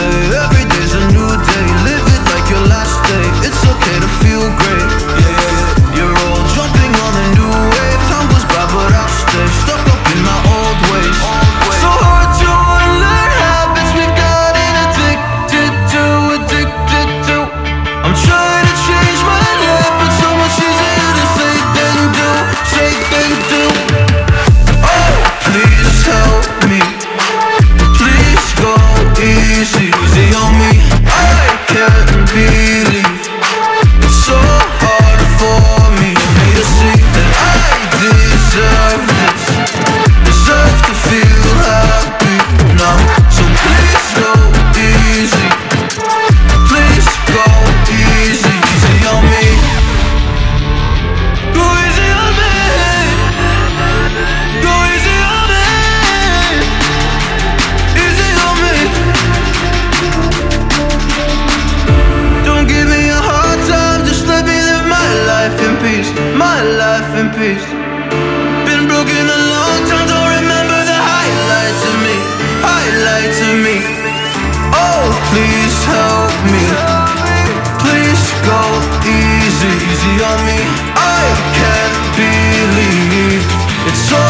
say help me. Please go easy, easy on me. I can't believe it's all